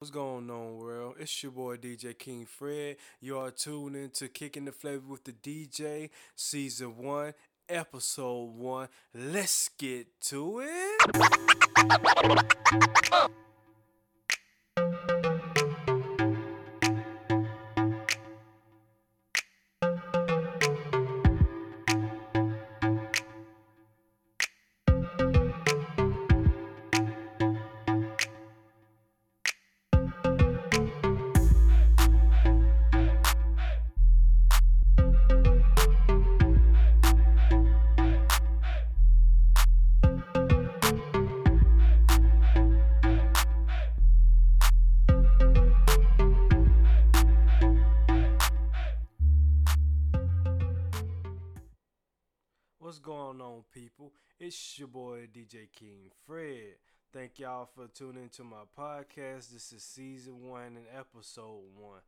What's going on, world? It's your boy DJ King Fred. You are tuned in to Kicking the Flavor with the DJ, Season 1, Episode 1. Let's get to it. It's your boy DJ King Fred. Thank y'all for tuning to my podcast. This is season one and episode one.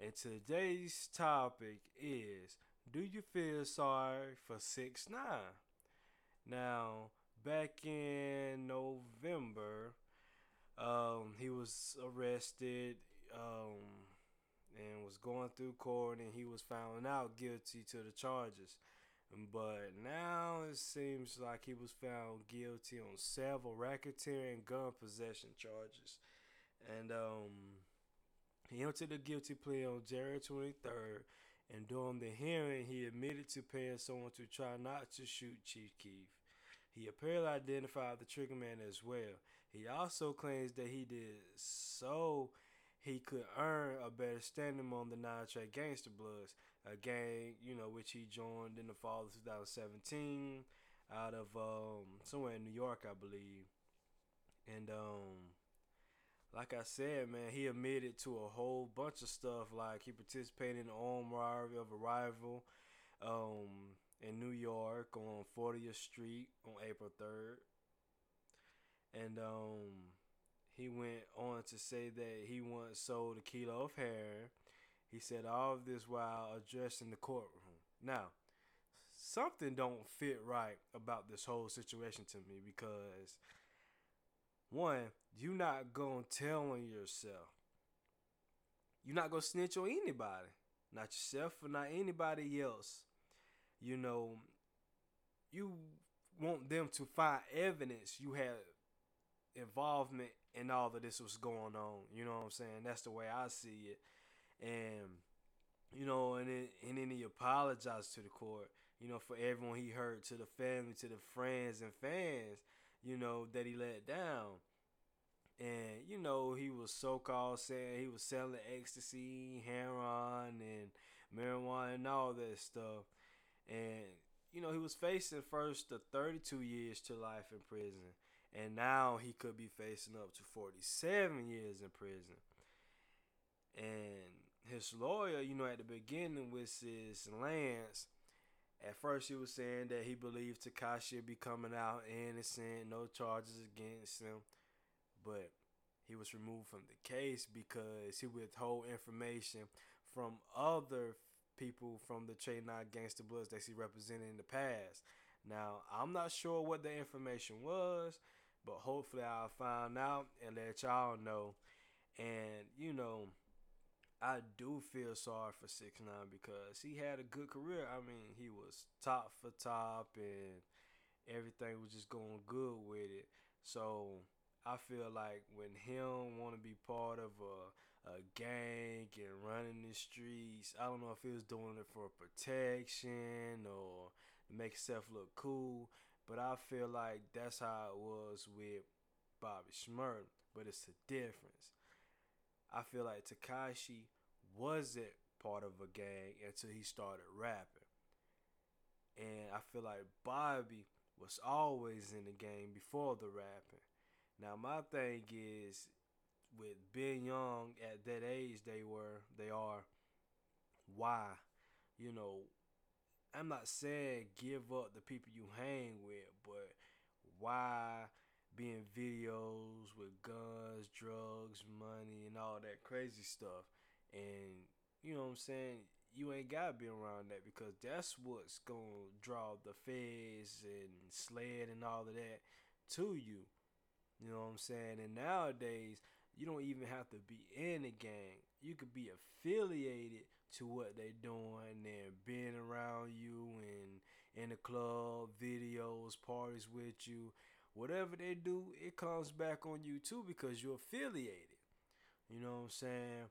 And today's topic is Do you feel sorry for 6 9 Now, back in November, um, he was arrested um, and was going through court, and he was found out guilty to the charges. But now it seems like he was found guilty on several racketeering gun possession charges. And um, he entered a guilty plea on January 23rd. And during the hearing, he admitted to paying someone to try not to shoot Chief Keef. He apparently identified the triggerman as well. He also claims that he did so he could earn a better standing among the Nine Trey Gangsta Bloods, a gang, you know, which he joined in the fall of 2017 out of um, somewhere in New York, I believe. And um, like I said, man, he admitted to a whole bunch of stuff. Like he participated in the armed robbery of a rival um, in New York on 40th Street on April 3rd. And um, he went on to say that he once sold a kilo of heroin. He said all of this while addressing the courtroom. Now, something don't fit right about this whole situation to me because one, you're not gonna tell on yourself. You're not gonna snitch on anybody, not yourself or not anybody else. You know, you want them to find evidence you had involvement in all of this was going on. You know what I'm saying? That's the way I see it. And you know, and then and then he apologized to the court. You know, for everyone he hurt, to the family, to the friends and fans. You know that he let down. And you know he was so called saying he was selling ecstasy, heroin, and marijuana and all that stuff. And you know he was facing first the 32 years to life in prison and now he could be facing up to 47 years in prison. And his lawyer, you know, at the beginning with his Lance, at first he was saying that he believed Tekashi be coming out innocent, no charges against him, but he was removed from the case because he withhold information from other people from the Nine Gangster Bloods that he represented in the past. Now, I'm not sure what the information was, but hopefully I'll find out and let y'all know. And you know, I do feel sorry for Six Nine because he had a good career. I mean, he was top for top, and everything was just going good with it. So I feel like when him want to be part of a, a gang and running the streets, I don't know if he was doing it for protection or to make himself look cool. But I feel like that's how it was with Bobby Shmurda. But it's a difference. I feel like Tekashi wasn't part of a gang until he started rapping. And I feel like Bobby was always in the game before the rapping. Now my thing is with being young at that age they were they are why you know I'm not saying give up the people you hang with, but why be in videos with guns, drugs, money, and all that crazy stuff? And you know what I'm saying? You ain't gotta be around that because that's what's gonna draw the feds and sled and all of that to you. You know what I'm saying? And nowadays, You don't even have to be in the gang. You could be affiliated to what they're doing and being around you and in the club, videos, parties with you. Whatever they do, it comes back on you too because you're affiliated. You know what I'm saying?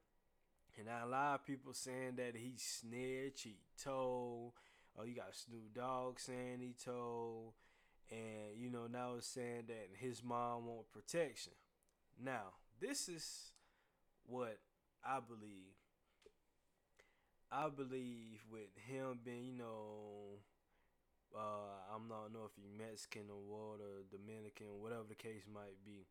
And a lot of people saying that he snitched, he told. Oh, you got Snoop Dogg saying he told. And, you know, now it's saying that his mom want protection. Now, this is what I believe. I believe with him being, you know, uh, I'm not know if he's Mexican or what or Dominican, whatever the case might be,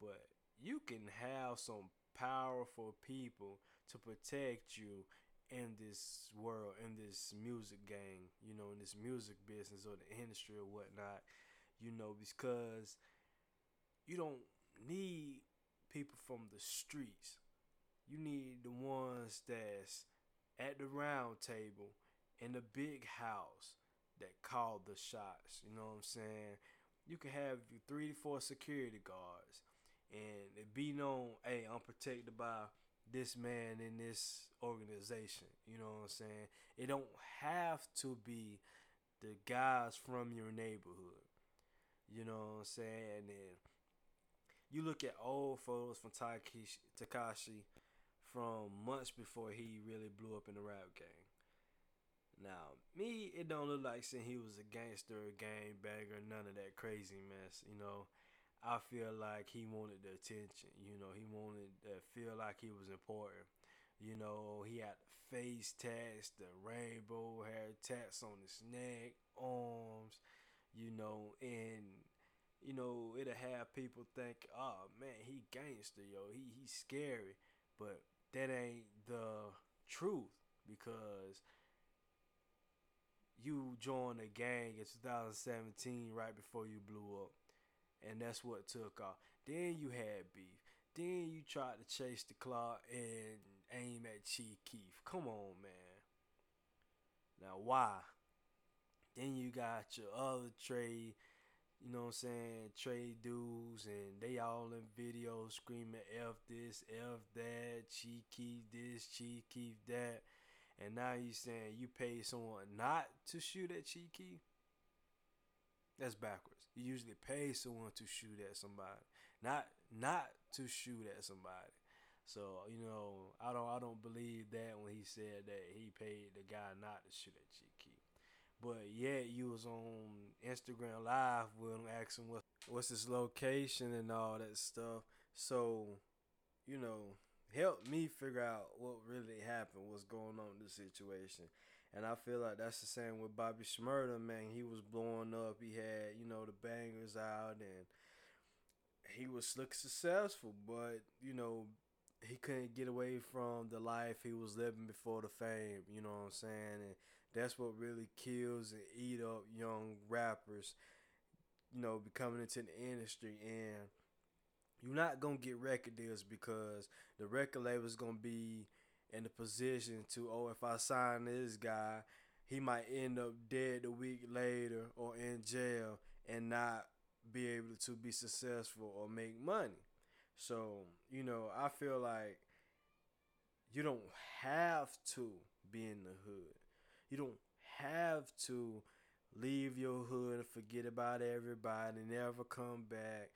but you can have some powerful people to protect you in this world, in this music game, you know, in this music business or the industry or whatnot, you know, because you don't need people from the streets. You need the ones that's at the round table in the big house that called the shots. You know what I'm saying? You can have three to four security guards and it be known, hey, I'm protected by this man in this organization. You know what I'm saying? It don't have to be the guys from your neighborhood. You know what I'm saying? And you look at old photos from Tekashi from months before he really blew up in the rap game. Now, me, it don't look like saying he was a gangster, a gang banger, none of that crazy mess. You know, I feel like he wanted the attention. You know, he wanted to feel like he was important. You know, he had face tats, the rainbow hair tats on his neck, arms, you know, and you know, it'll have people think, oh man, he gangster, yo, he he's scary. But that ain't the truth because you joined a gang in 2017 right before you blew up and that's what took off. Then you had beef. Then you tried to chase the clock and aim at Chief Keef. Come on, man. Now why? Then you got your other trade, you know what I'm saying, trade dudes, and they all in videos screaming F this, F that, Chief Keef this, Chief Keef that. And now you saying you pay someone not to shoot at Chief Keef? That's backwards. You usually pay someone to shoot at somebody, not not to shoot at somebody. So you know, I don't I don't believe that when he said that he paid the guy not to shoot at Chief But yeah, you was on Instagram Live with him asking what what's his location and all that stuff. So, you know, help me figure out what really happened, what's going on in the situation. And I feel like that's the same with Bobby Shmurda, man. He was blowing up. He had, you know, the bangers out and he was looking successful, but, you know, he couldn't get away from the life he was living before the fame, you know what I'm saying? And that's what really kills and eat up young rappers, you know, becoming into the industry and you're not gonna get record deals because the record label is gonna be in the position to, oh, if I sign this guy, he might end up dead a week later or in jail and not be able to be successful or make money. So, you know, I feel like you don't have to be in the hood. You don't have to leave your hood and forget about everybody and never come back.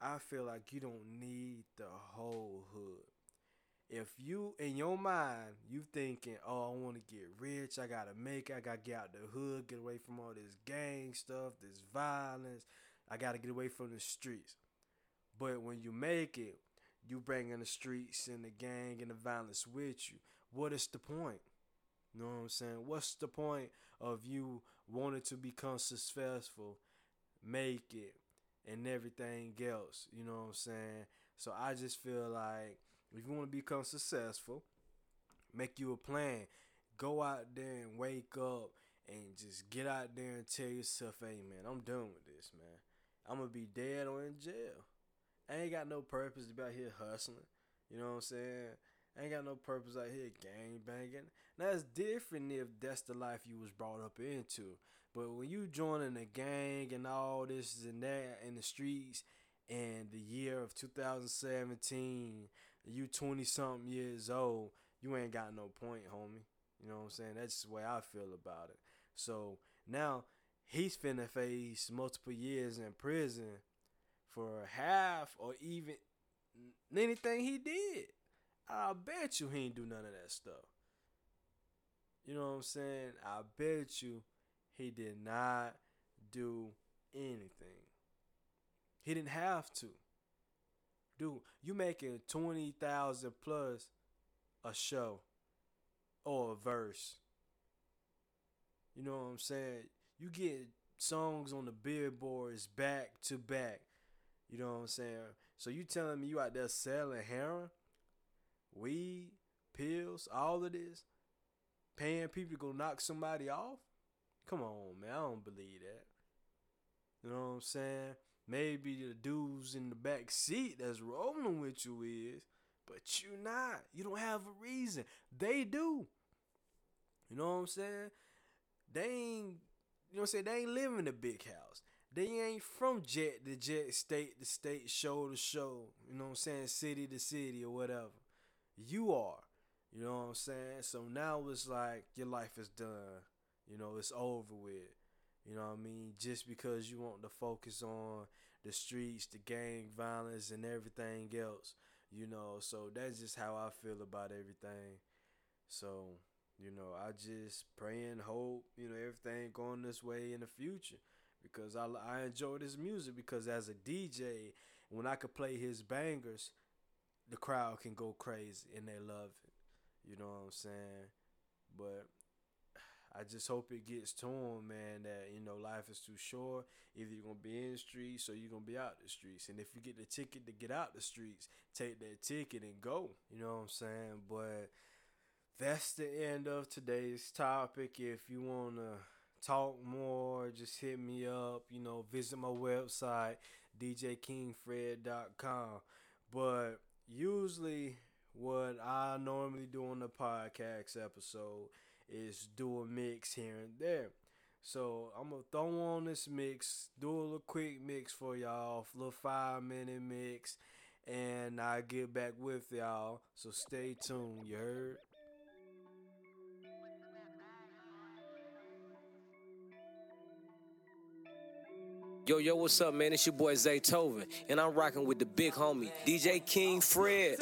I feel like you don't need the whole hood if you in your mind you thinking, oh, I want to get rich, I gotta make, it, I gotta get out the hood, get away from all this gang stuff, this violence, I gotta get away from the streets. But when you make it, you bring in the streets and the gang and the violence with you. What is the point? You know what I'm saying? What's the point of you wanting to become successful, make it, and everything else? You know what I'm saying? So I just feel like if you want to become successful, make you a plan. Go out there and wake up and just get out there and tell yourself, hey man, I'm done with this, man. I'm gonna be dead or in jail. I ain't got no purpose to be out here hustling. You know what I'm saying? I ain't got no purpose out here gang banging. Now it's different if that's the life you was brought up into. But when you joining a gang and all this and that in the streets and the year of 2017, you 20 something years old, you ain't got no point, homie. You know what I'm saying? That's the way I feel about it. So now he's finna face multiple years in prison for half or even anything he did. I bet you he ain't do none of that stuff. You know what I'm saying? I bet you he did not do anything. He didn't have to. Dude, you making 20,000 plus a show or a verse. You know what I'm saying? You get songs on the billboards back to back. You know what I'm saying? So you telling me you out there selling heroin, weed, pills, all of this, paying people to go knock somebody off? Come on, man. I don't believe that. You know what I'm saying? Maybe the dudes in the back seat that's rolling with you is, but you not. You don't have a reason. They do. You know what I'm saying? They ain't, you know what I'm saying? They ain't living in a big house. They ain't from jet to jet, state to state, show to show. You know what I'm saying? City to city or whatever. You are. You know what I'm saying? So now it's like your life is done. You know, it's over with. You know what I mean? Just because you want to focus on the streets, the gang violence, and everything else. You know, so that's just how I feel about everything. So, you know, I just pray and hope, you know, everything going this way in the future. Because I, I enjoy this music because as a DJ, when I could play his bangers, the crowd can go crazy and they love it. You know what I'm saying? But I just hope it gets to him, man, that, you know, life is too short. Either you're going to be in the streets or you're going to be out the streets. And if you get the ticket to get out the streets, take that ticket and go. You know what I'm saying? But that's the end of today's topic. If you want to talk more, just hit me up. You know, visit my website, djkingfred.com. But usually, what I normally do on the podcast episode is do a mix here and there. So I'm gonna throw on this mix, do a little quick mix for y'all, a little five minute mix, and I get back with y'all. So stay tuned. You heard? Yo, yo, what's up, man? It's your boy Zaytoven, and I'm rocking with the big homie, DJ King Fred.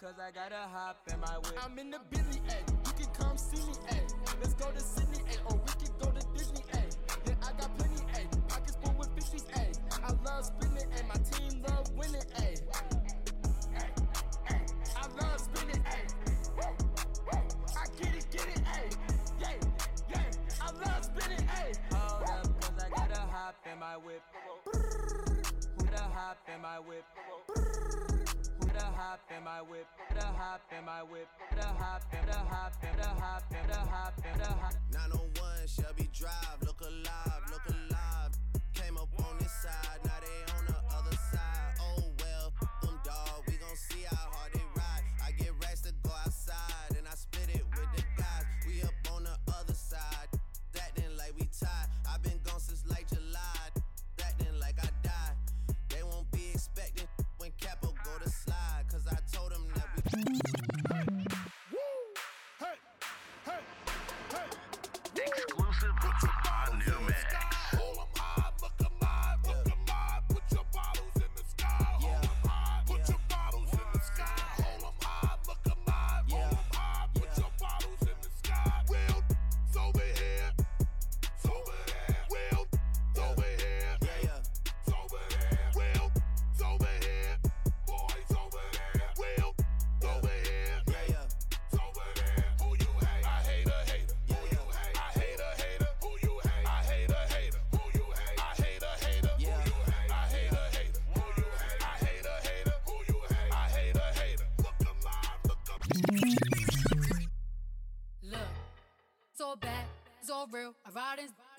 Cause I gotta hop in my whip. I'm in the Billy, ayy. You can come see me, ayy. Let's go to Sydney, ayy. Or we can go to Disney, ayy. Yeah, I got plenty, ayy. Pockets full with 50s, ayy. I love spinning, and my team love winning, ayy. I love spinning, ayy. I get it, get it, ayy. Yeah, yeah. I love spinning, ayy. Hold up, cause I gotta hop in my whip. Gotta hop in my whip. Hop in my whip. Gotta hop in my whip. Gotta hop in, gotta hop in, gotta hop in, gotta hop in, gotta hop. 901 Shelby Drive, look alive, look alive. Came up on this side, now they on the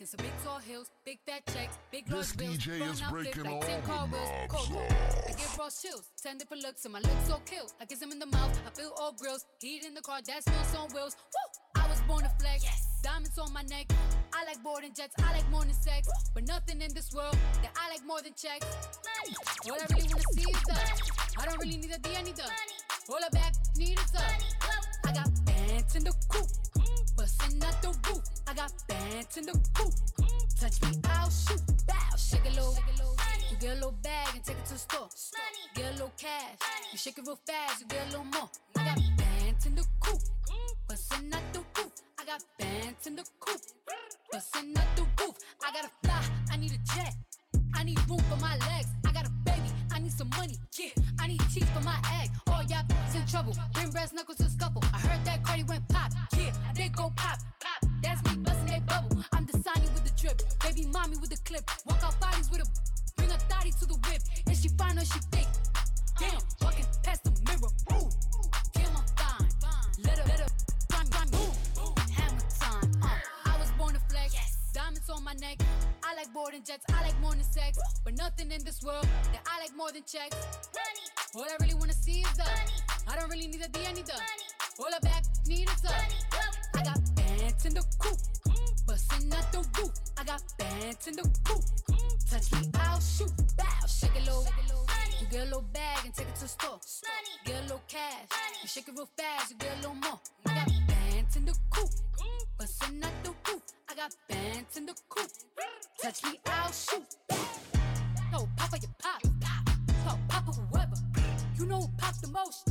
ride in in some big tall hills, big fat checks, big This large bills. DJ run is breaking like all 10 the car knobs Cold, cold. off. I give Ross chills, 10 different looks, and my looks so kill. I kiss him in the mouth, I feel all grills. Heat in the car, that smells on wheels. Woo! I was born to flex, diamonds on my neck. I like boarding jets, I like more than sex. But nothing in this world that I like more than checks. Money. What I really wanna see is the. I don't really need a D, I need the. Roll it back, need is the. I got bands in the coop, bustin' out the roof. I got bands in the coop. Touch me, I'll shoot. Bow, shake it low. You get a little bag and take it to the store. Get a little cash. You shake it real fast, you get a little more. I got bands in the coop, bustin' out the roof. I got bands in the coop, bustin' out the roof. I gotta fly, I need a jet. I need room for my legs. I got a baby, I need some money. Yeah, I need teeth for my egg. All y'all in trouble. Bring brass knuckles to scuffle. I heard that Cardi went pop. Yeah, they go clip. Walk out bodies with a bring a thotty to the whip. And she fine or she thick. Damn, walking past the mirror. Ooh, damn, I'm fine. Let her, let her, run, run, boom. Hammer time. Uh, I was born to flex. Diamonds on my neck. I like boarding jets. I like more than sex. But nothing in this world that I like more than checks. Money. All I really wanna see is the. I don't really need a D, I need the. All get a little bag and take it to the store. Get a little cash. You shake it real fast, you get a little more. I got bands in the coop, bustin' out the roof. I got bands in the coop. Touch me, I'll shoot. No, Papa, you pop. No, Papa, whoever. You know who pop the most.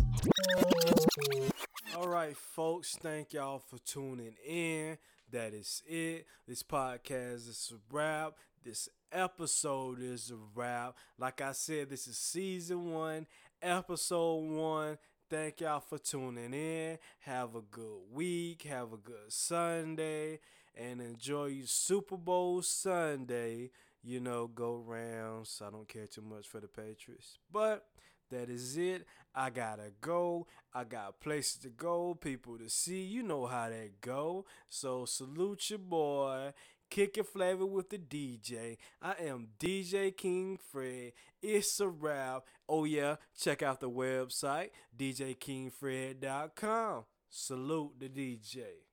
All right, folks, thank y'all for tuning in. That is it. This podcast is a wrap. This episode is a wrap. Like I said, this is season one, episode one. Thank y'all for tuning in. Have a good week. Have a good Sunday. And enjoy your Super Bowl Sunday. You know, go rounds. I don't care too much for the Patriots. But that is it. I gotta go. I got places to go, people to see. You know how that go. So salute your boy. Kick it flavor with the DJ. I am DJ King Fred. It's a wrap. Oh yeah, check out the website djkingfred.com. Salute the DJ.